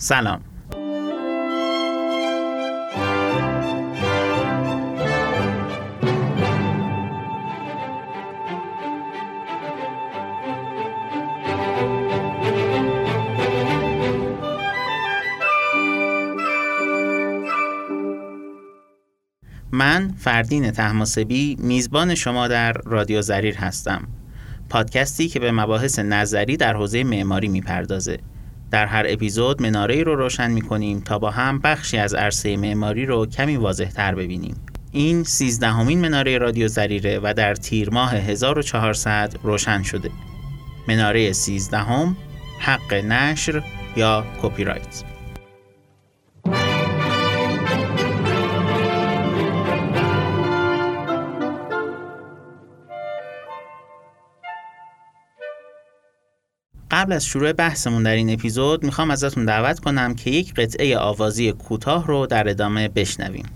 سلام. من فردین تحماسبی میزبان شما در رادیو زریر هستم. پادکستی که به مباحث نظری در حوزه معماری می‌پردازه. در هر اپیزود مناره رو روشن می‌کنیم تا با هم بخشی از عرصه معماری رو کمی واضح تر ببینیم. این سیزدهمین مناره رادیو زریره و در تیر ماه 1400 روشن شده. مناره سیزدهم حق نشر یا کپی رایت. قبل از شروع بحثمون در این اپیزود می‌خوام ازتون دعوت کنم که یک قطعه آوازی کوتاه رو در ادامه بشنویم.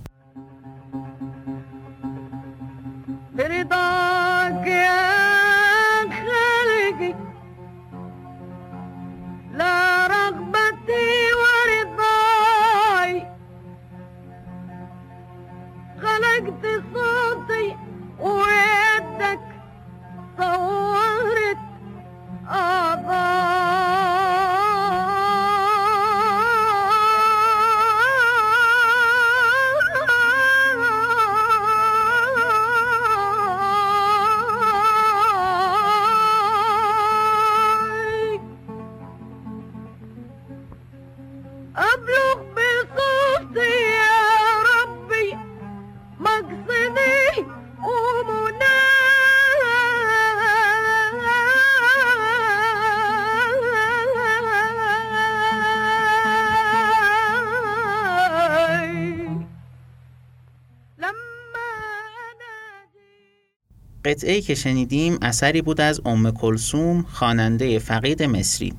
قطعه که شنیدیم اثری بود از ام کلسوم خواننده فقید مصری.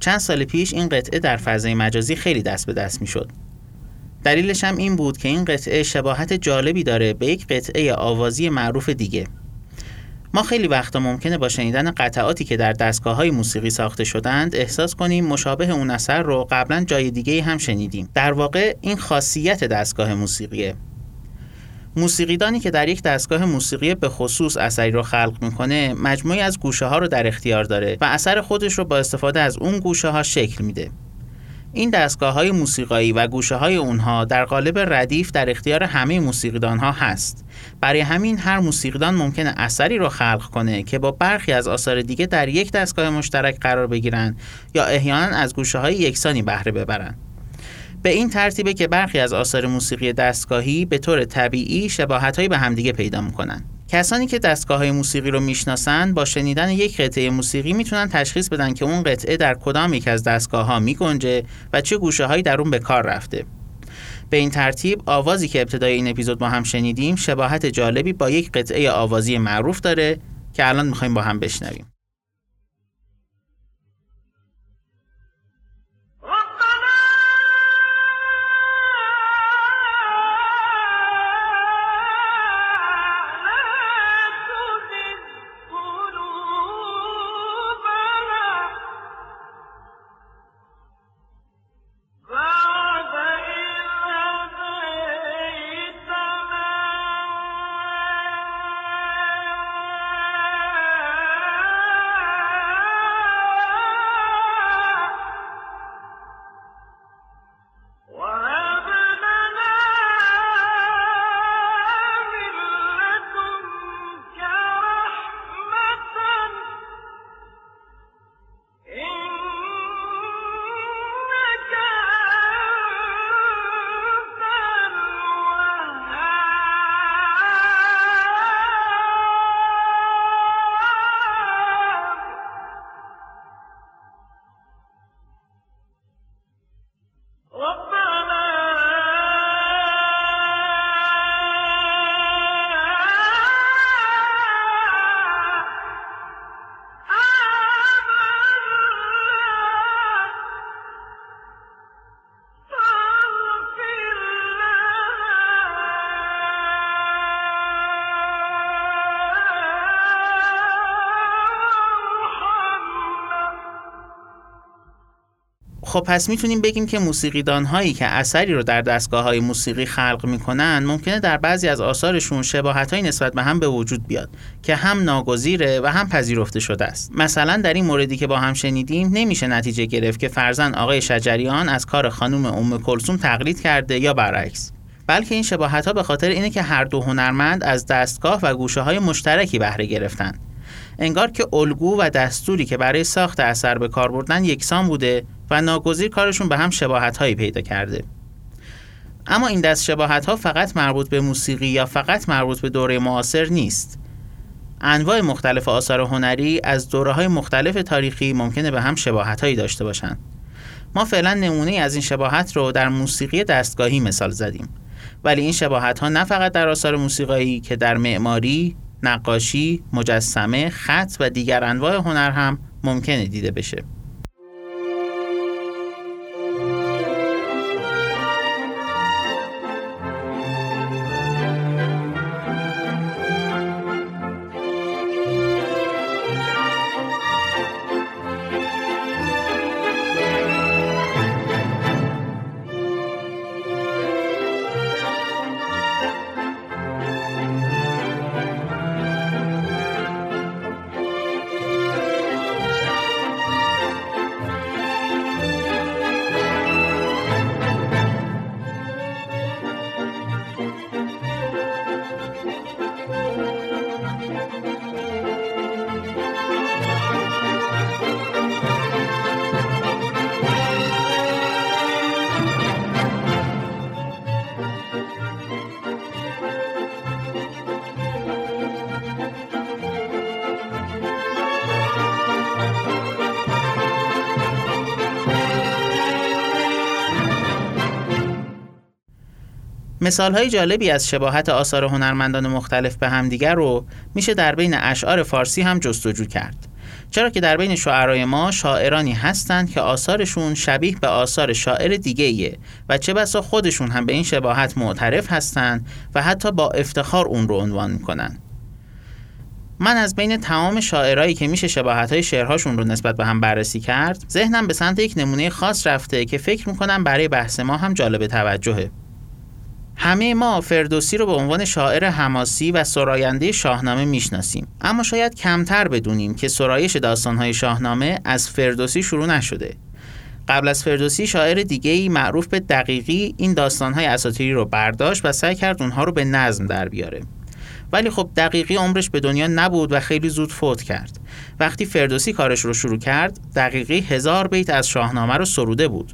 چند سال پیش این قطعه در فضای مجازی خیلی دست به دست می شد. دلیلش هم این بود که این قطعه شباهت جالبی داره به یک قطعه آوازی معروف دیگه. ما خیلی وقتا ممکنه با شنیدن قطعاتی که در دستگاه های موسیقی ساخته شدند احساس کنیم مشابه اون اثر رو قبلا جای دیگه هم شنیدیم. در واقع این خاصیت دستگاه موسیقیه. موسیقیدانی که در یک دستگاه موسیقی به خصوص اثری رو خلق می‌کنه مجموعی از گوشه ها رو در اختیار داره و اثر خودش رو با استفاده از اون گوشه ها شکل میده. این دستگاه های موسیقایی و گوشه های اونها در قالب ردیف در اختیار همه موسیقیدان ها هست. برای همین هر موسیقیدان ممکنه اثری رو خلق کنه که با برخی از آثار دیگه در یک دستگاه مشترک قرار بگیرن یا احیانا از گوشه های یکسانی بهره ببرن. به این ترتیبه که برخی از آثار موسیقی دستگاهی به طور طبیعی شباهتهایی به همدیگه پیدا می‌کنن. کسانی که دستگاه های موسیقی رو می‌شناسن با شنیدن یک قطعه موسیقی می‌تونن تشخیص بدن که اون قطعه در کدام یک از دستگاه ها میگنجه و چه گوشه هایی در اون به کار رفته. به این ترتیب آوازی که ابتدای این اپیزود با هم شنیدیم شباهت جالبی با یک قطعه آوازی معروف داره که الان می‌خوایم با هم بشنویم. خب پس می‌تونیم بگیم که موسیقیدان هایی که اثری رو در دستگاه های موسیقی خلق می‌کنن ممکنه در بعضی از آثارشون شباهت های نسبت به هم به وجود بیاد که هم ناگزیره و هم پذیرفته شده است. مثلا در این موردی که با هم شنیدیم نمیشه نتیجه گرفت که فرزن آقای شجریان از کار خانم ام کلسوم تقلید کرده یا برعکس. بلکه این شباهت ها به خاطر اینه که هر دو هنرمند از دستگاه و گوشه های مشترکی بهره گرفتن. انگار که الگو و دستوری که برای ساخت اثر به کار بردن یکسان بوده و ناگزیر کارشون به هم شباهت هایی پیدا کرده. اما این دست شباهت ها فقط مربوط به موسیقی یا فقط مربوط به دوره معاصر نیست. انواع مختلف آثار هنری از دوره های مختلف تاریخی ممکنه به هم شباهت هایی داشته باشند ما فعلا نمونه از این شباهت رو در موسیقی دستگاهی مثال زدیم. ولی این شباهت ها نه فقط در آثار موسیقایی که در معماری، نقاشی، مجسمه، خط و دیگر انواع هنر هم ممکنه دیده بشه. مثال های جالبی از شباهت آثار هنرمندان مختلف به همدیگر رو میشه در بین اشعار فارسی هم جستجو کرد. چرا که در بین شاعرای ما شاعرانی هستند که آثارشون شبیه به آثار شاعر دیگه ایه و چه بسا خودشون هم به این شباهت معترف هستند و حتی با افتخار اون رو عنوان می‌کنن. من از بین تمام شاعرایی که میشه شباهت های شعرهاشون رو نسبت به هم بررسی کرد ذهنم به سمت یک نمونه خاص رفته که فکر می‌کنم برای بحث ما هم جالب توجهه همه ما فردوسی رو به عنوان شاعر حماسی و سراینده شاهنامه می‌شناسیم. اما شاید کمتر بدونیم که سرایش داستانهای شاهنامه از فردوسی شروع نشده. قبل از فردوسی شاعر دیگه ای معروف به دقیقی این داستانهای اساطیری رو برداشت و سعی کرد اونها رو به نظم در بیاره. ولی خب دقیقی عمرش به دنیا نبود و خیلی زود فوت کرد. وقتی فردوسی کارش رو شروع کرد دقیقی هزار بیت از شاهنامه رو سروده بود.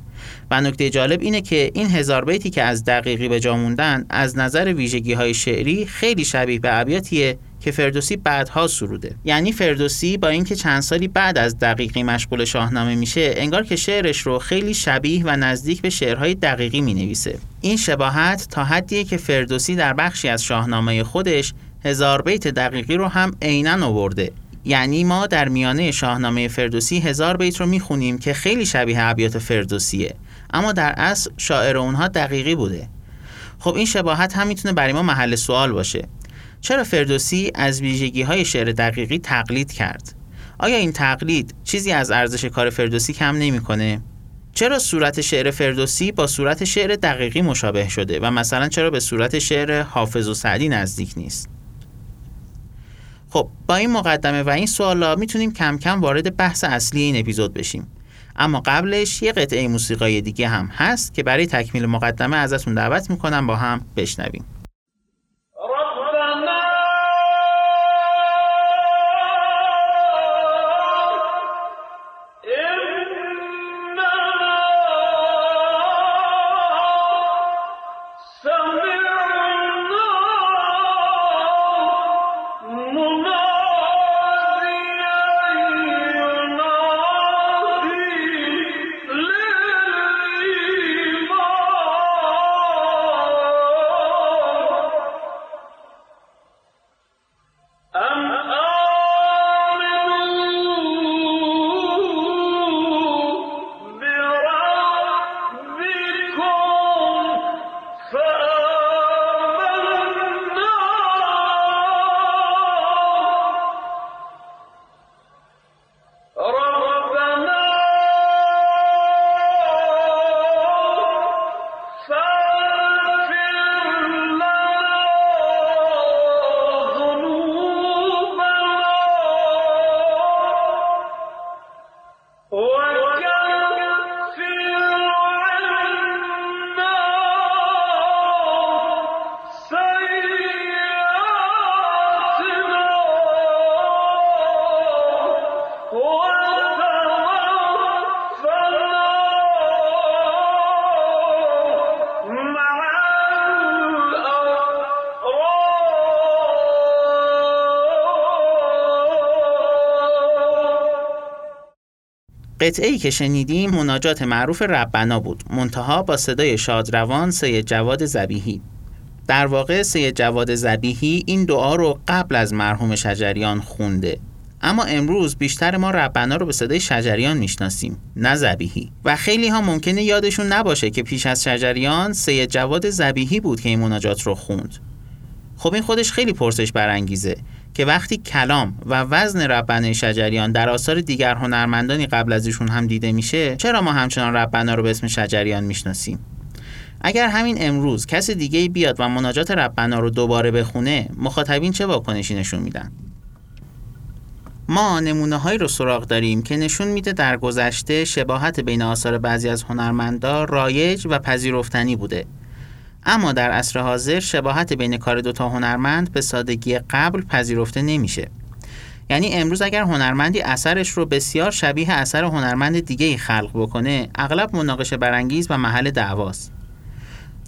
و نکته جالب اینه که این هزار بیتی که از دقیقی به جا موندن از نظر ویژگی های شعری خیلی شبیه به ابیاتیه که فردوسی بعدها سروده. یعنی فردوسی با اینکه چند سالی بعد از دقیقی مشغول شاهنامه میشه انگار که شعرش رو خیلی شبیه و نزدیک به شعرهای دقیقی می‌نویسه. این شباهت تا حدیه که فردوسی در بخشی از شاهنامه خودش هزار بیت دقیقی رو هم عینا آورده. یعنی ما در میانه شاهنامه فردوسی هزار بیت رو می‌خونیم که خیلی شبیه ابیات فردوسیه. اما در اصل شاعر اونها دقیقی بوده. خب این شباهت هم می‌تونه برای ما محل سوال باشه. چرا فردوسی از ویژگی های شعر دقیقی تقلید کرد؟ آیا این تقلید چیزی از ارزش کار فردوسی کم نمی‌کنه؟ چرا صورت شعر فردوسی با صورت شعر دقیقی مشابه شده و مثلا چرا به صورت شعر حافظ و سعدی نزدیک نیست؟ خب با این مقدمه و این سوالا می‌تونیم کم کم وارد بحث اصلی این اپیزود بشیم. اما قبلش یه قطعه موسیقای دیگه هم هست که برای تکمیل مقدمه ازتون دعوت می‌کنم با هم بشنویم. قطعه ای که شنیدیم مناجات معروف ربنا بود. منتها با صدای شادروان سید جواد زبیهی در واقع سید جواد زبیهی این دعا رو قبل از مرحوم شجریان خونده. اما امروز بیشتر ما ربنا رو به صدای شجریان می‌شناسیم نه زبیهی و خیلی ها ممکنه یادشون نباشه که پیش از شجریان سید جواد زبیهی بود که این مناجات رو خوند. خب این خودش خیلی پرسش برانگیزه. که وقتی کلام و وزن ربنا شجریان در آثار دیگر هنرمندانی قبل از ایشون هم دیده میشه چرا ما همچنان ربنا رو به اسم شجریان می‌شناسیم؟ اگر همین امروز کس دیگه بیاد و مناجات ربنا رو دوباره بخونه مخاطبین چه واکنشی نشون میدن؟ ما نمونه هایی رو سراغ داریم که نشون میده در گذشته شباهت بین آثار بعضی از هنرمندا رایج و پذیرفتنی بوده. اما در عصر حاضر شباهت بین کار دوتا هنرمند به سادگی قبل پذیرفته نمیشه. یعنی امروز اگر هنرمندی اثرش رو بسیار شبیه اثر هنرمند دیگه ای خلق بکنه اغلب مناقشه برانگیز و محل دعواست.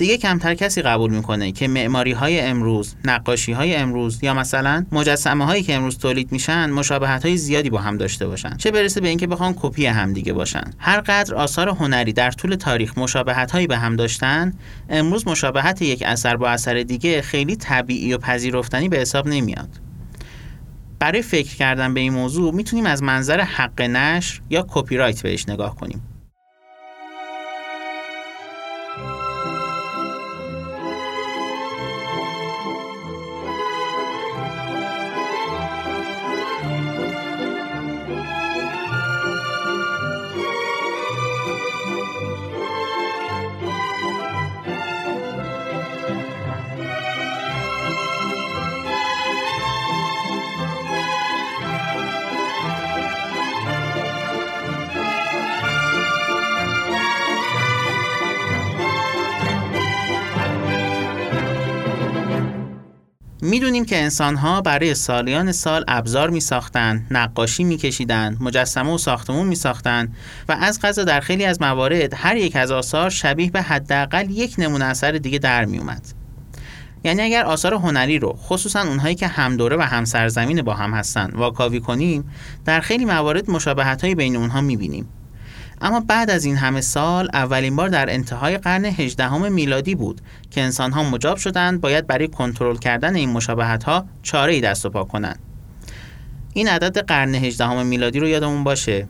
دیگه کمتر کسی قبول می‌کنه که معماری های امروز، نقاشی های امروز یا مثلا مجسمه هایی که امروز تولید میشن مشابهت های زیادی با هم داشته باشن. چه برسه به اینکه بخوان کپی هم دیگه باشن. هر قدر آثار هنری در طول تاریخ مشابهت هایی به هم داشتن، امروز مشابهت یک اثر با اثر دیگه خیلی طبیعی و پذیرفتنی به حساب نمیاد. برای فکر کردن به این موضوع می‌تونیم از منظر حق نشر یا کپی رایت بهش نگاه کنیم. انسانها برای سالیان سال ابزار می ساختن، نقاشی می کشیدن، مجسمه و ساختمون می ساختن و از غذا در خیلی از موارد هر یک از آثار شبیه به حداقل یک نمونه اثر دیگه در می اومد. یعنی اگر آثار هنری رو خصوصا اونهایی که هم دوره و هم سرزمین با هم هستن واکاوی کنیم در خیلی موارد مشابهت های بین اونها می بینیم. اما بعد از این همه سال اولین بار در انتهای قرن 18 میلادی بود که انسانها مجاب شدند باید برای کنترل کردن این مشابهت ها چاره ای دست و پا کنند. این عدد قرن 18 میلادی رو یادمون باشه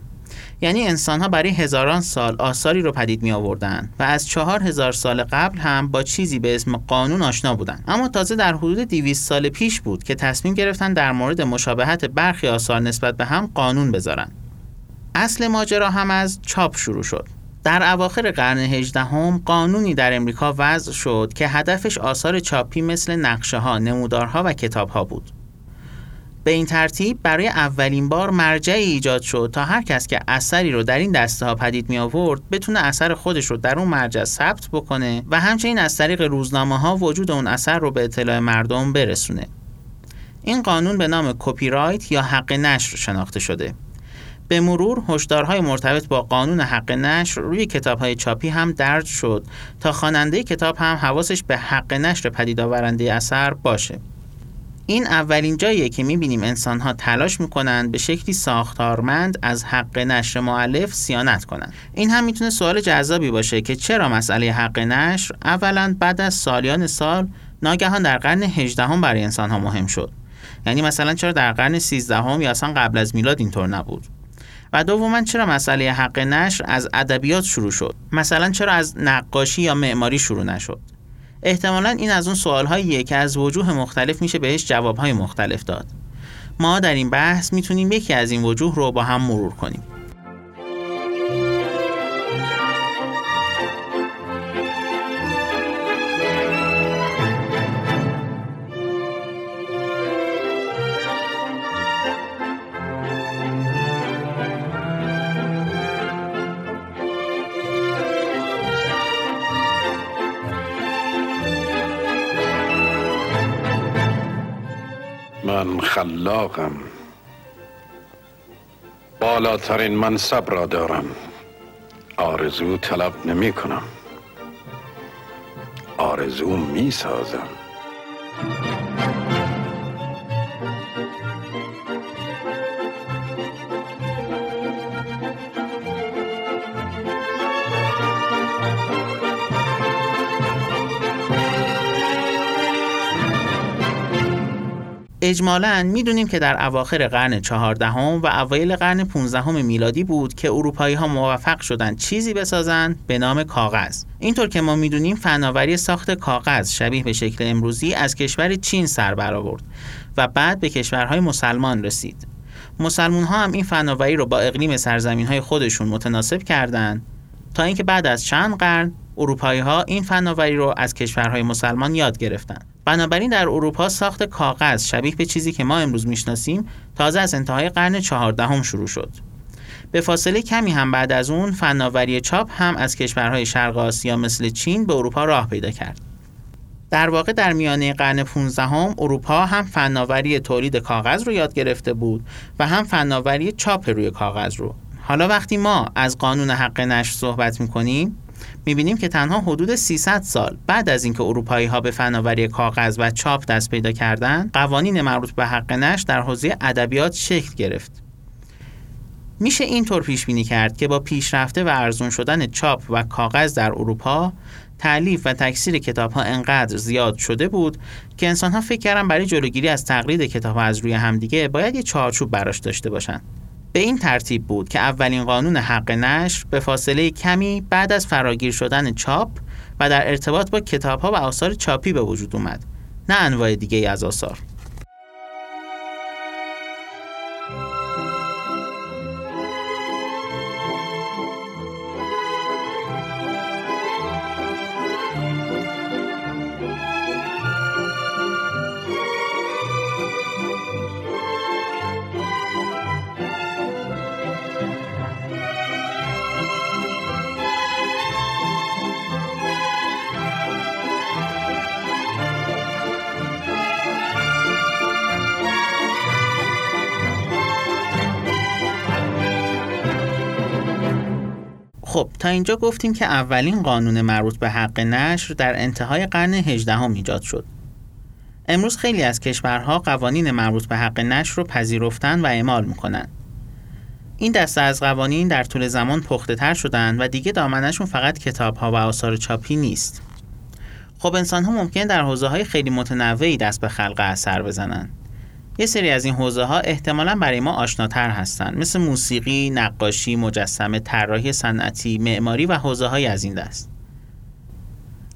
یعنی انسان ها برای هزاران سال آثاری رو پدید می آوردن و از چهار هزار سال قبل هم با چیزی به اسم قانون آشنا بودند. اما تازه در حدود 200 سال پیش بود که تصمیم گرفتن در مورد مشابهت برخی آثار نسبت به هم قانون بذارن اصل ماجرا هم از چاپ شروع شد. در اواخر قرن هجدهم قانونی در امریکا وضع شد که هدفش آثار چاپی مثل نقشه ها، نمودارها و کتاب ها بود. به این ترتیب برای اولین بار مرجعی ایجاد شد تا هر کس که اثری رو در این دسته ها پدید می آورد بتونه اثر خودش رو در اون مرجع ثبت بکنه و همچنین از طریق روزنامه ها وجود اون اثر رو به اطلاع مردم برسونه. این قانون به نام کپی رایت یا حق نشر شناخته شده. به مرور هشدارهای مرتبط با قانون حق نشر روی کتابهای چاپی هم درج شد تا خواننده کتاب هم حواسش به حق نشر پدید آورنده اثر باشه. این اولین جاییه که می‌بینیم انسانها تلاش می‌کنند به شکلی ساختارمند از حق نشر معلف سیانت کنند. این هم می‌تونه سوال جذابی باشه که چرا مسئله حق نشر اولا بعد از سالیان سال ناگهان در قرن 18 هم برای انسانها مهم شد. یعنی مثلا چرا در قرن 13 هم یا اصلا قبل از میلاد اینطور نبود؟ و دوما چرا مسئله حق نشر از ادبیات شروع شد؟ مثلا چرا از نقاشی یا معماری شروع نشد؟ احتمالا این از اون سوال که از وجوه مختلف میشه بهش جوابهای مختلف داد. ما در این بحث می‌تونیم یکی از این وجوه رو با هم مرور کنیم. خلاقم. بالاترین منصب را دارم. آرزو طلب نمی کنم. آرزو می سازم. اجمالا می‌دونیم که در اواخر قرن چهاردهم و اوایل قرن 15 میلادی بود که اروپایی ها موفق شدند چیزی بسازند به نام کاغذ. اینطور که ما می‌دونیم فناوری ساخت کاغذ شبیه به شکل امروزی از کشور چین سر برآورد و بعد به کشورهای مسلمان رسید. مسلمون ها هم این فناوری رو با اقلیم سرزمین های خودشون متناسب کردند تا اینکه بعد از چند قرن اروپایی ها این فناوری رو از کشورهای مسلمان یاد گرفتند. بنابراین در اروپا ساخت کاغذ شبیه به چیزی که ما امروز می‌شناسیم تازه از انتهای قرن چهاردهم شروع شد. به فاصله کمی هم بعد از اون فناوری چاپ هم از کشورهای شرق آسیا مثل چین به اروپا راه پیدا کرد. در واقع در میانه قرن 15 هم اروپا هم فناوری تولید کاغذ رو یاد گرفته بود و هم فناوری چاپ روی کاغذ رو. حالا وقتی ما از قانون حق نشر صحبت می‌کنیم می‌بینیم که تنها حدود 300 سال بعد از اینکه اروپایی ها به فناوری کاغذ و چاپ دست پیدا کردند قوانین مربوط به حق نشر در حوزه ادبیات شکل گرفت میشه اینطور پیش بینی کرد که با پیشرفته و ارزون شدن چاپ و کاغذ در اروپا تعلیف و تکثیر کتاب ها انقدر زیاد شده بود که انسان ها فکر کردن برای جلوگیری از تقلید کتاب ها از روی همدیگه باید یه چارچوب براش داشته باشند. به این ترتیب بود که اولین قانون حق نشر به فاصله کمی بعد از فراگیر شدن چاپ و در ارتباط با کتاب ها و آثار چاپی به وجود اومد نه انواع دیگه از آثار. خب تا اینجا گفتیم که اولین قانون مربوط به حق نشر در انتهای قرن 18 هم ایجاد شد. امروز خیلی از کشورها قوانین مربوط به حق نشر رو پذیرفتن و اعمال می‌کنن. این دسته از قوانین در طول زمان پخته تر شدن و دیگه دامنشون فقط کتاب ها و آثار چاپی نیست. خب انسان ها ممکن در حوزه های خیلی متنوعی دست به خلق اثر بزنن. یه سری از این حوزه ها احتمالا برای ما آشناتر هستند مثل موسیقی، نقاشی، مجسمه، طراحی صنعتی، معماری و حوزه های از این دست.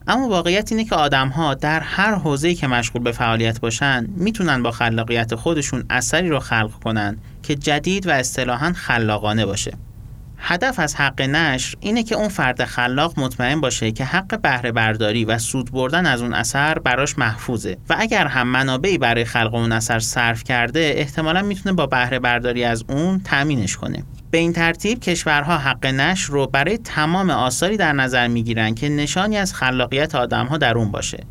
اما واقعیت اینه که آدم ها در هر حوزه‌ای که مشغول به فعالیت باشن می‌تونن با خلاقیت خودشون اثری رو خلق کنن که جدید و اصطلاحا خلاقانه باشه. هدف از حق نشر اینه که اون فرد خلاق مطمئن باشه که حق بهره برداری و سود بردن از اون اثر براش محفوظه. و اگر هم منابعی برای خلق اون اثر صرف کرده احتمالا می‌تونه با بهره برداری از اون تامینش کنه. به این ترتیب کشورها حق نشر رو برای تمام آثاری در نظر می‌گیرن که نشانی از خلاقیت آدمها در اون باشه.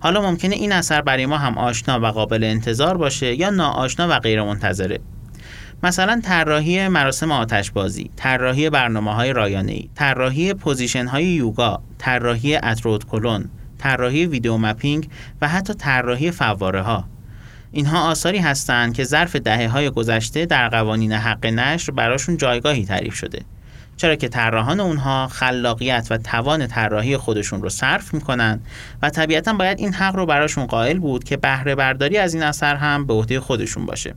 حالا ممکنه این اثر برای ما هم آشنا و قابل انتظار باشه یا ناآشنا و غیرمنتظره. مثلا طراحی مراسم آتشبازی، طراحی برنامه های رایانه‌ای، طراحی پوزیشن های یوگا، طراحی ادو کلون، طراحی ویدیو مپینگ و حتی طراحی فواره ها. اینها آثاری هستند که ظرف دهه های گذشته در قوانین حق نشر براشون جایگاهی تعریف شده. چرا که طراحان اونها خلاقیت و توان طراحی خودشون رو صرف می‌کنن و طبیعتا باید این حق رو براشون قائل بود که بهره برداری از این اثر هم به عهده خودشون باشه.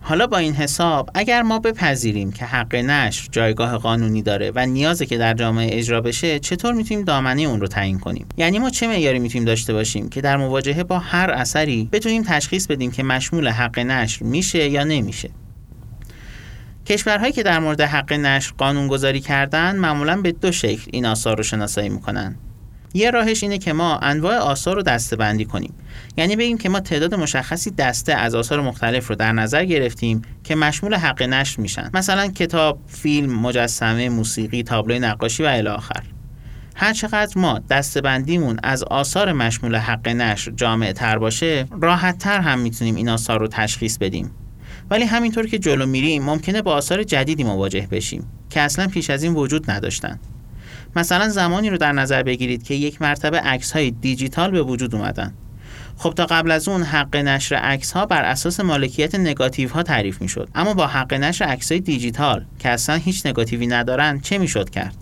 حالا با این حساب اگر ما بپذیریم که حق نشر جایگاه قانونی داره و نیازه که در جامعه اجرا بشه چطور می‌تونیم دامنه اون رو تعیین کنیم؟ یعنی ما چه معیاری می‌تونیم داشته باشیم که در مواجهه با هر اثری بتونیم تشخیص بدیم که مشمول حق نشر میشه یا نمیشه؟ کشورهایی که در مورد حق نشر قانون گذاری کردن معمولا به دو شکل این آثار رو شناسایی می‌کنن. یه راهش اینه که ما انواع آثار رو دسته بندی کنیم. یعنی بگیم که ما تعداد مشخصی دسته از آثار مختلف رو در نظر گرفتیم که مشمول حق نشر میشن. مثلا کتاب، فیلم، مجسمه، موسیقی، تابلو نقاشی و الی آخر. هر چقدر ما دستبندیمون از آثار مشمول حق نشر جامع تر باشه راحت تر هم می‌تونیم این آثار رو تشخیص بدیم. ولی همینطور که جلو میریم ممکنه با آثار جدیدی مواجه بشیم که اصلا پیش از این وجود نداشتن. مثلا زمانی رو در نظر بگیرید که یک مرتبه عکس های دیجیتال به وجود اومدن. خب تا قبل از اون حق نشر عکس ها بر اساس مالکیت نگاتیو ها تعریف می‌شد. اما با حق نشر عکس های دیجیتال که اصلا هیچ نگاتیوی ندارن چه می‌شد کرد؟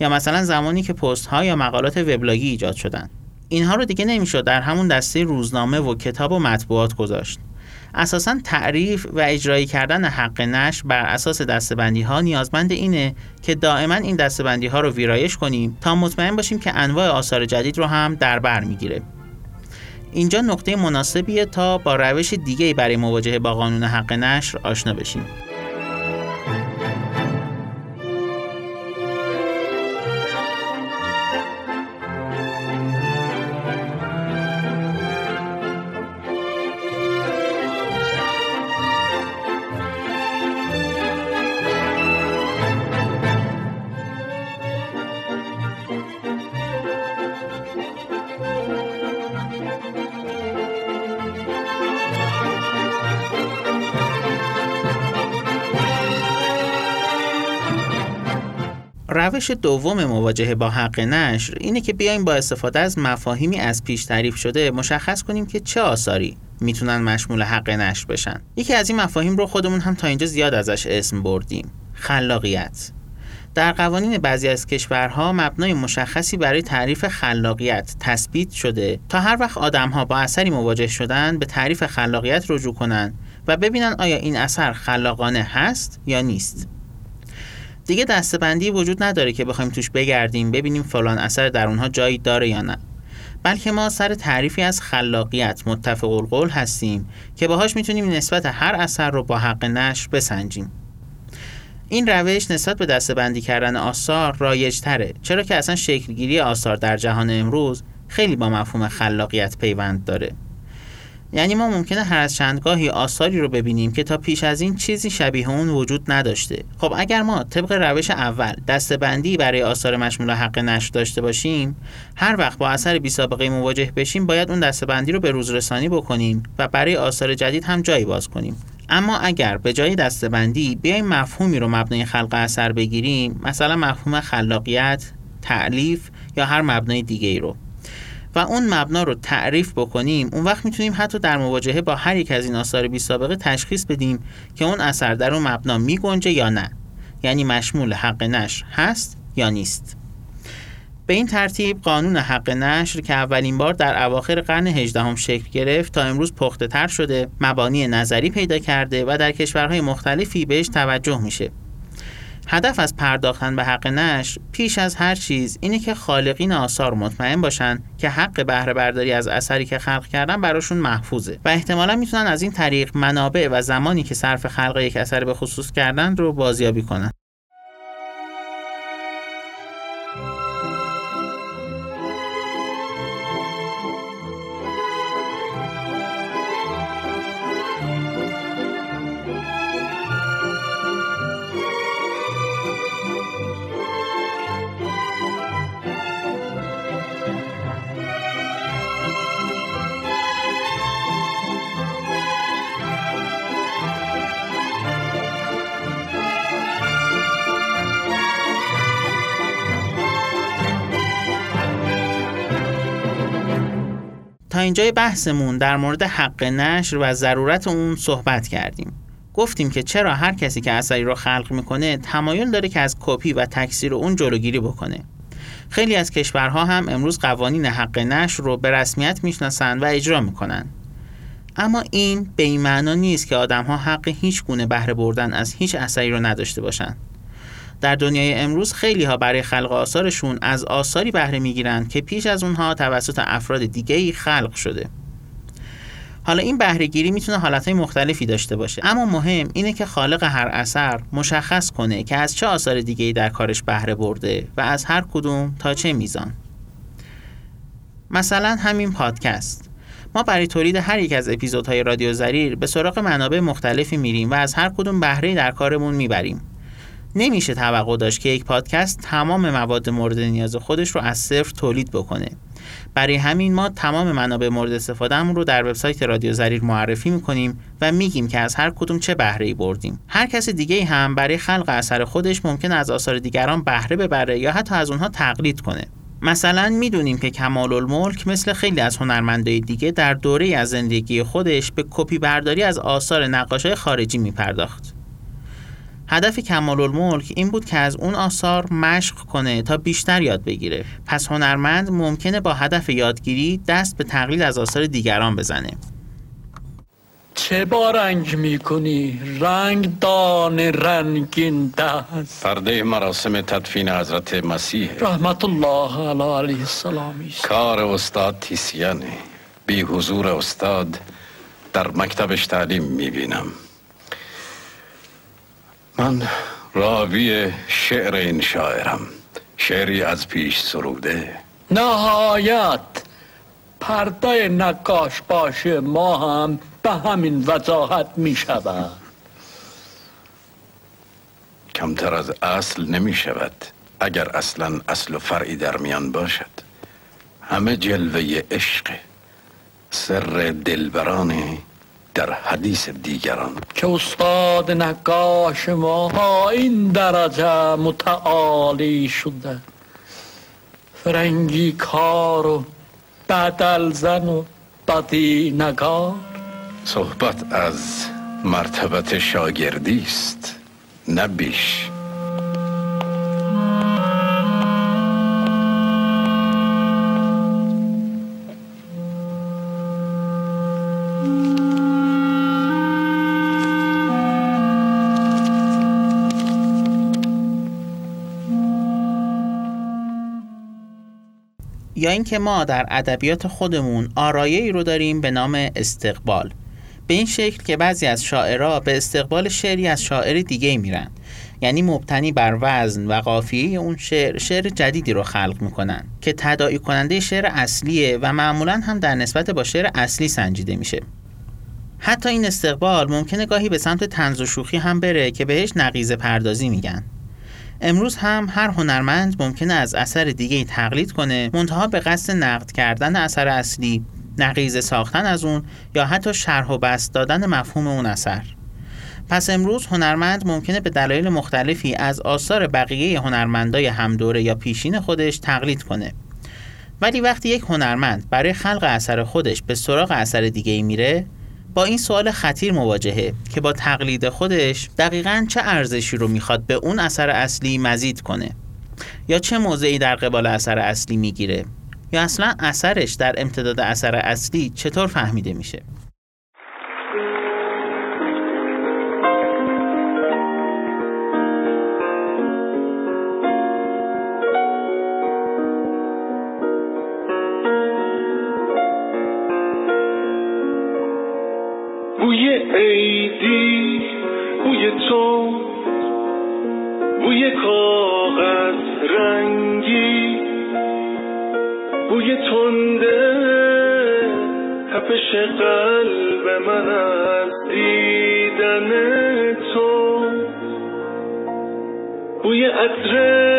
یا مثلا زمانی که پست ها یا مقالات وبلاگی ایجاد شدن. اینها رو دیگه نمی‌شد در همون دسته روزنامه و کتاب و مطبوعات گذاشت. اساسا تعریف و اجرایی کردن حق نشر بر اساس دستبندی ها نیازمند اینه که دائما این دستبندی ها رو ویرایش کنیم تا مطمئن باشیم که انواع آثار جدید رو هم در بر می‌گیره. اینجا نقطه مناسبیه تا با روش دیگه برای مواجهه با قانون حق نشر آشنا بشیم. روش دوم مواجهه با حق نشر اینه که بیایم با استفاده از مفاهیمی از پیش تعریف شده مشخص کنیم که چه آثاری می‌تونن مشمول حق نشر بشن. یکی از این مفاهیم رو خودمون هم تا اینجا زیاد ازش اسم بردیم. خلاقیت. در قوانین بعضی از کشورها مبنای مشخصی برای تعریف خلاقیت تثبیت شده تا هر وقت آدمها با اثری مواجه شدن به تعریف خلاقیت رجوع کنند و ببینن آیا این اثر خلاقانه هست یا نیست. دیگه دستبندی وجود نداره که بخوایم توش بگردیم ببینیم فلان اثر در اونها جایی داره یا نه. بلکه ما سر تعریفی از خلاقیت متفق القول هستیم که باهاش می‌تونیم نسبت هر اثر رو با حق نشر بسنجیم. این روش نسبت به دستبندی کردن آثار رایج تره چرا که اصلا شکلگیری آثار در جهان امروز خیلی با مفهوم خلاقیت پیوند داره. یعنی ما ممکنه هر چندگاهی آثاری رو ببینیم که تا پیش از این چیزی شبیه اون وجود نداشته. خب اگر ما طبق روش اول دستبندی برای آثار مشمول حق نشر داشته باشیم هر وقت با اثر بی سابقه مواجه بشیم باید اون دستبندی رو به روز رسانی بکنیم و برای آثار جدید هم جایی باز کنیم. اما اگر به جای دستبندی بیایم مفهومی رو مبنای خلق اثر بگیریم مثلا مفهوم خلاقیت تعلیف یا هر مبنای دیگه ای رو. و اون مبنا رو تعریف بکنیم اون وقت می‌تونیم حتی در مواجهه با هر یک از این آثار بی سابقه تشخیص بدیم که اون اثر در اون مبنا میگنجه یا نه. یعنی مشمول حق نشر هست یا نیست. به این ترتیب قانون حق نشر که اولین بار در اواخر قرن 18 هم شکل گرفت تا امروز پخته تر شده مبانی نظری پیدا کرده و در کشورهای مختلفی بهش توجه میشه. هدف از پرداختن به حق نشر پیش از هر چیز اینه که خالقین آثار مطمئن باشن که حق بهره برداری از اثری که خلق کردن براشون محفوظه و احتمالا می‌تونن از این طریق منابع و زمانی که صرف خلق یک اثر به خصوص کردن رو بازیابی کنن. اینجای بحثمون در مورد حق نشر و ضرورت اون صحبت کردیم. گفتیم که چرا هر کسی که اثری رو خلق می‌کنه تمایل داره که از کپی و تکثیر اون جلوگیری بکنه. خیلی از کشورها هم امروز قوانین حق نشر رو به رسمیت می‌شناسن و اجرا می‌کنن. اما این به این معنا نیست که آدمها حق هیچ گونه بهره بردن از هیچ اثری رو نداشته باشند در دنیای امروز خیلی ها برای خلق آثارشون از آثاری بهره می‌گیرند که پیش از اونها توسط افراد دیگه خلق شده. حالا این بهره گیری می‌تونه حالتهای مختلفی داشته باشه. اما مهم اینه که خالق هر اثر مشخص کنه که از چه آثار دیگه در کارش بهره برده و از هر کدوم تا چه میزان. مثلا همین پادکست. ما برای تولید هر یک از اپیزودهای رادیو زریر به سراغ منابع مختلفی میریم و از هر کدوم بهره در کارمون می‌بریم. نمیشه توقع داشت که یک پادکست تمام مواد مورد نیاز خودش رو از صفر تولید بکنه. برای همین ما تمام منابع مورد استفادهمون رو در وبسایت رادیو زریر معرفی می‌کنیم و میگیم که از هر کدوم چه بهره ای بردیم. هر کس دیگه هم برای خلق اثر خودش ممکن از آثار دیگران بهره ببره یا حتی از اونها تقلید کنه. مثلا می‌دونیم که کمال الملک مثل خیلی از هنرمندای دیگه در دوره از زندگی خودش به کپی برداری از آثار نقاشای خارجی میپرداخت. هدف کمال الملک این بود که از اون آثار مشق کنه تا بیشتر یاد بگیره. پس هنرمند ممکنه با هدف یادگیری دست به تقلید از آثار دیگران بزنه. چه با رنگ می‌کنی؟ رنگ دان رنگین دست. پرده مراسم تدفین حضرت مسیح. رحمت الله علیه السلام کار استاد تیسیانه بی حضور استاد در مکتبش تعلیم می‌بینم. من راوی شعر این شاعرم شعری از پیش سروده. نهایت پرده نقاش باشه ما هم به همین وضاحت می شود. کمتر از اصل نمی شود اگر اصلا اصل و فرعی در میان باشد. همه جلوه عشق سر دلبرانه در حدیث دیگران. که استاد نقاش ما این درجه متعالی شده. فرنگی کار و بدل زن و بدی نگار. صحبت از مرتبت شاگردی است نه بیش. یا اینکه ما در ادبیات خودمون آرایه رو داریم به نام استقبال. به این شکل که بعضی از شاعرها به استقبال شعری از شاعر دیگه میرن. یعنی مبتنی بر وزن و قافیه اون شعر شعر جدیدی رو خلق می‌کنن که تداعی کننده شعر اصلیه و معمولا هم در نسبت با شعر اصلی سنجیده میشه. حتی این استقبال ممکنه گاهی به سمت تنز و شوخی هم بره که بهش نقیزه پردازی میگن. امروز هم هر هنرمند ممکنه از اثر دیگه تقلید کنه منتها به قصد نقد کردن اثر اصلی نقیزه ساختن از اون یا حتی شرح و بست دادن مفهوم اون اثر. پس امروز هنرمند ممکنه به دلایل مختلفی از آثار بقیه هنرمندای همدوره یا پیشین خودش تقلید کنه. ولی وقتی یک هنرمند برای خلق اثر خودش به سراغ اثر دیگه میره با این سوال خطیر مواجهه که با تقلید خودش دقیقا چه ارزشی رو می‌خواد به اون اثر اصلی مزید کنه؟ یا چه موضعی در قبال اثر اصلی می‌گیره؟ یا اصلا اثرش در امتداد اثر اصلی چطور فهمیده میشه؟ بوی عیدی بوی تو بوی کاغذ رنگی بوی تنده تپش قلب من از دیدن تو. بوی عطر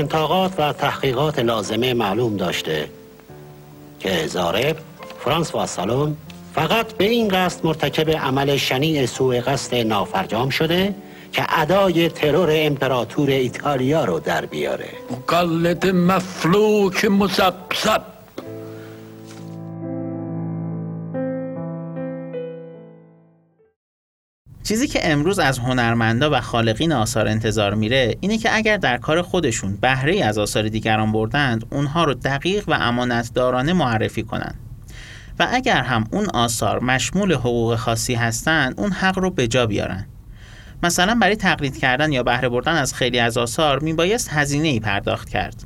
استنتاقات و تحقیقات لازمه معلوم داشته که زارب فرانس و سالون فقط به این قصد مرتکب عمل شنیع سوء قصد نافرجام شده که ادای ترور امپراتور ایتالیا رو در بیاره. مقلد مفلوک مزبزب. چیزی که امروز از هنرمندا و خالقین آثار انتظار میره اینه که اگر در کار خودشون بهره از آثار دیگران بردند اونها رو دقیق و امانتدارانه معرفی کنند و اگر هم اون آثار مشمول حقوق خاصی هستند اون حق رو به جا بیارن. مثلا برای تقلید کردن یا بهره بردن از خیلی از آثار میبایست هزینه ای پرداخت کرد.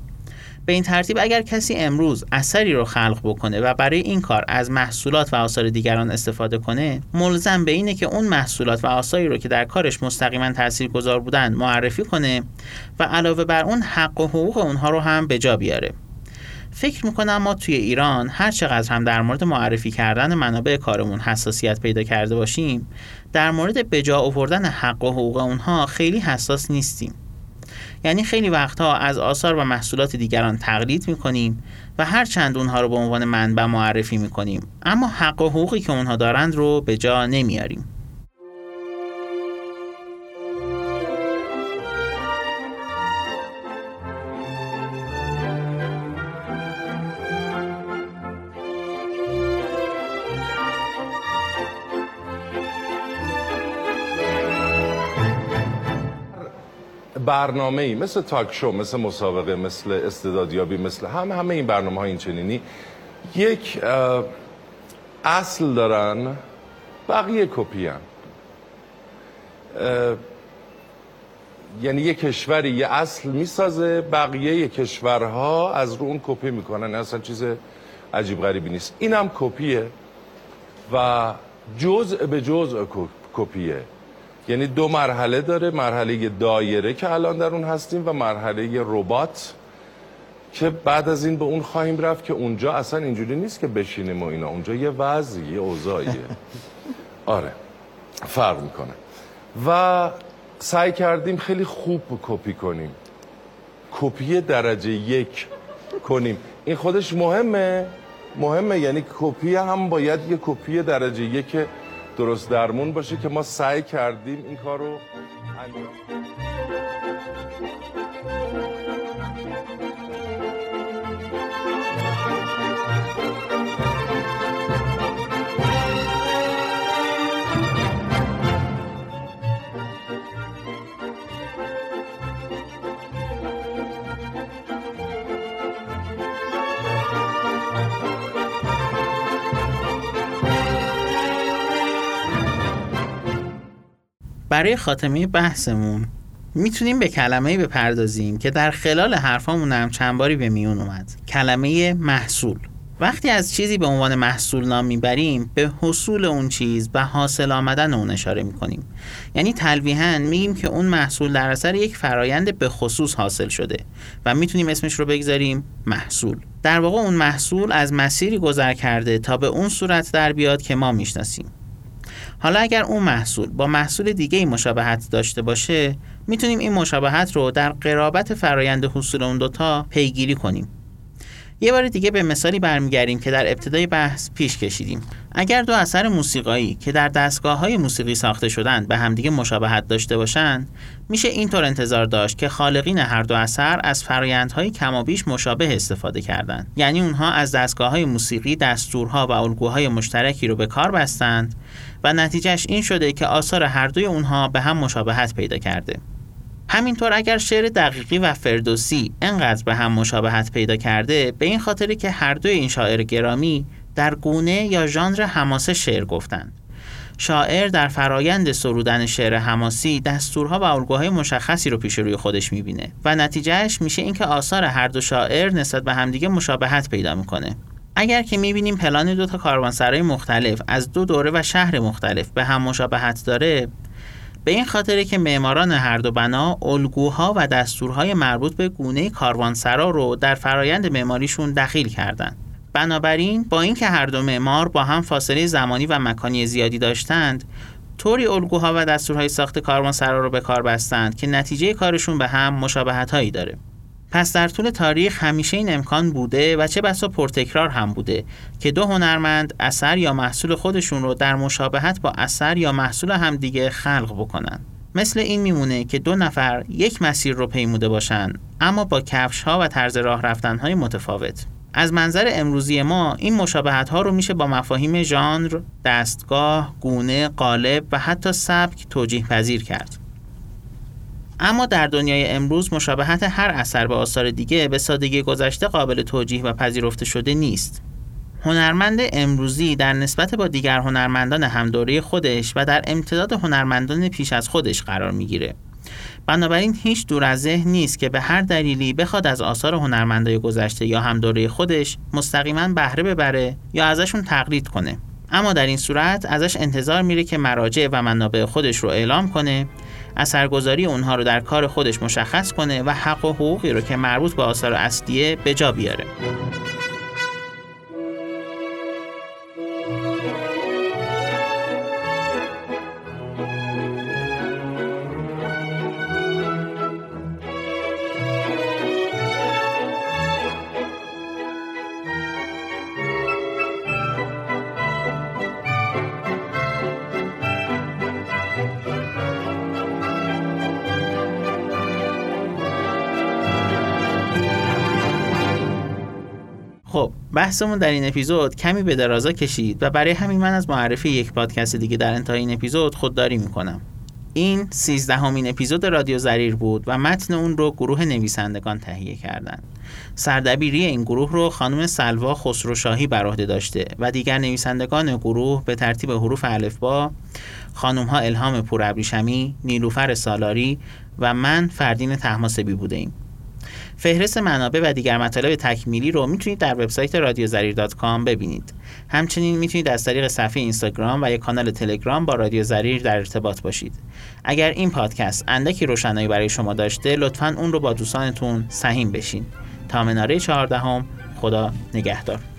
به این ترتیب اگر کسی امروز اثری رو خلق بکنه و برای این کار از محصولات و آثار دیگران استفاده کنه ملزم به اینه که اون محصولات و آثاری رو که در کارش مستقیما تاثیرگذار بودن معرفی کنه و علاوه بر اون حق و حقوق اونها رو هم به جا بیاره. فکر می‌کنم ما توی ایران هر چقدر هم در مورد معرفی کردن منابع کارمون حساسیت پیدا کرده باشیم در مورد به جا آوردن حق و حقوق اونها خیلی حساس نیستیم. یعنی خیلی وقتها از آثار و محصولات دیگران تقلید می‌کنیم و هر چند اونها رو به عنوان منبع معرفی می‌کنیم. اما حق و حقوقی که اونها دارند رو به جا نمیاریم. برنامه ای مثل تاک شو مثل مسابقه مثل استعدادیابی مثل همه همه این برنامه های این یک اصل دارن بقیه کپی. یعنی یه کشوری یه اصل می‌سازه بقیه یه کشورها از رو اون کپی می‌کنن. اصلا چیز عجیب غریبی نیست. اینم کپیه و جزء به جزء کپیه. یعنی دو مرحله داره. مرحله دایره که الان در اون هستیم و مرحله ربات که بعد از این به اون خواهیم رفت که اونجا اصلا اینجوری نیست که بشینیم و اینا. اونجا یه وضعی یه اوضاعیه. آره. فرق می‌کنه. و سعی کردیم خیلی خوب کپی کنیم. کپی درجه یک کنیم. این خودش مهمه. مهمه یعنی کپی هم باید یه کپی درجه یک درست درمون باشه که ما سعی کردیم این کار رو انجام برای خاتمه بحثمون می‌تونیم به کلمه بپردازیم که در خلال حرفامون هم چند باری به میون اومد. کلمه محصول. وقتی از چیزی به عنوان محصول نام می‌بریم به حصول اون چیز و حاصل آمدن اون اشاره می‌کنیم. یعنی تلویحا میگیم که اون محصول در اثر یک فرایند به خصوص حاصل شده و می‌تونیم اسمش رو بگذاریم محصول. در واقع اون محصول از مسیری گذر کرده تا به اون صورت در بیاد که ما می‌شناسیم. حالا اگر اون محصول با محصول دیگه مشابهت داشته باشه می‌تونیم این مشابهت رو در قرابت فرایند حصول اون دوتا پیگیری کنیم. یه بار دیگه به مثالی برمیگردیم که در ابتدای بحث پیش کشیدیم. اگر دو اثر موسیقایی که در دستگاه های موسیقی ساخته شدن به همدیگه مشابهت داشته باشند میشه اینطور انتظار داشت که خالقین هر دو اثر از فرایندهای کمابیش مشابه استفاده کردند. یعنی اونها از دستگاه های موسیقی دستورها و الگوهای مشترکی رو به کار بستند و نتیجهش این شده که آثار هر دوی اونها به هم مشابهت پیدا کرده. همینطور اگر شعر دقیقی و فردوسی انقدر به هم مشابهت پیدا کرده به این خاطری که هر دوی این شاعر گرامی در گونه یا ژانر حماسه شعر گفتند. شاعر در فرایند سرودن شعر حماسی دستورها و الگوهای مشخصی رو پیش روی خودش می‌بینه و نتیجهش میشه اینکه آثار هر دو شاعر نسبت به همدیگه مشابهت پیدا می‌کنه. اگر که می‌بینیم پلان دو تا کاروانسرای مختلف از دو دوره و شهر مختلف به هم مشابهت داره به این خاطره که معماران هر دو بنا الگوها و دستورهای مربوط به گونه کاروانسرا رو در فرایند معماریشون دخیل کردند. بنابراین با اینکه هر دو معمار با هم فاصله زمانی و مکانی زیادی داشتند طوری الگوها و دستورهای ساخت کاروانسرا رو به کار بستند که نتیجه کارشون به هم مشابهت هایی داره پس در طول تاریخ همیشه این امکان بوده و چه بسا پرتکرار هم بوده که دو هنرمند اثر یا محصول خودشون رو در مشابهت با اثر یا محصول همدیگه خلق بکنن مثل این میمونه که دو نفر یک مسیر رو پیموده باشن اما با کفش ها و طرز راه رفتن های متفاوت از منظر امروزی ما این مشابهت ها رو میشه با مفاهیم ژانر، دستگاه، گونه، قالب و حتی سبک توجیه پذیر کرد. اما در دنیای امروز مشابهت هر اثر به آثار دیگه به سادگی گذشته قابل توجیه و پذیرفته شده نیست. هنرمند امروزی در نسبت با دیگر هنرمندان همدوره خودش و در امتداد هنرمندان پیش از خودش قرار می‌گیره. بنابراین هیچ دور از ذهن نیست که به هر دلیلی بخواد از آثار هنرمندای گذشته یا هم دوره خودش مستقیما بهره ببره یا ازشون تقلید کنه اما در این صورت ازش انتظار میره که مراجع و منابع خودش رو اعلام کنه اثرگذاری اونها رو در کار خودش مشخص کنه و حق و حقوقی رو که مربوط به آثار اصلیه به جا بیاره. خب بحثمون در این اپیزود کمی به درازا کشید و برای همین من از معرفی یک پادکست دیگه در انتهای این اپیزود خودداری می‌کنم این سیزدهمین اپیزود رادیو زریر بود و متن اون رو گروه نویسندگان تهیه کردن سردبیری این گروه رو خانم سلوا خسروشاهی بر عهده داشته و دیگر نویسندگان گروه به ترتیب حروف الفبا خانم ها الهام پورابریشمی، نیلوفر سالاری و من فردین تحماسبی بوده ایم. فهرست منابع و دیگر مطالب تکمیلی رو می‌تونید در وبسایت رادیو زریر.com ببینید. همچنین می‌تونید از طریق صفحه اینستاگرام و یا کانال تلگرام با رادیو زریر در ارتباط باشید. اگر این پادکست اندکی روشنایی برای شما داشته لطفا اون رو با دوستانتون سهیم بشین. تا مناره چهاردهم خدا نگهدار.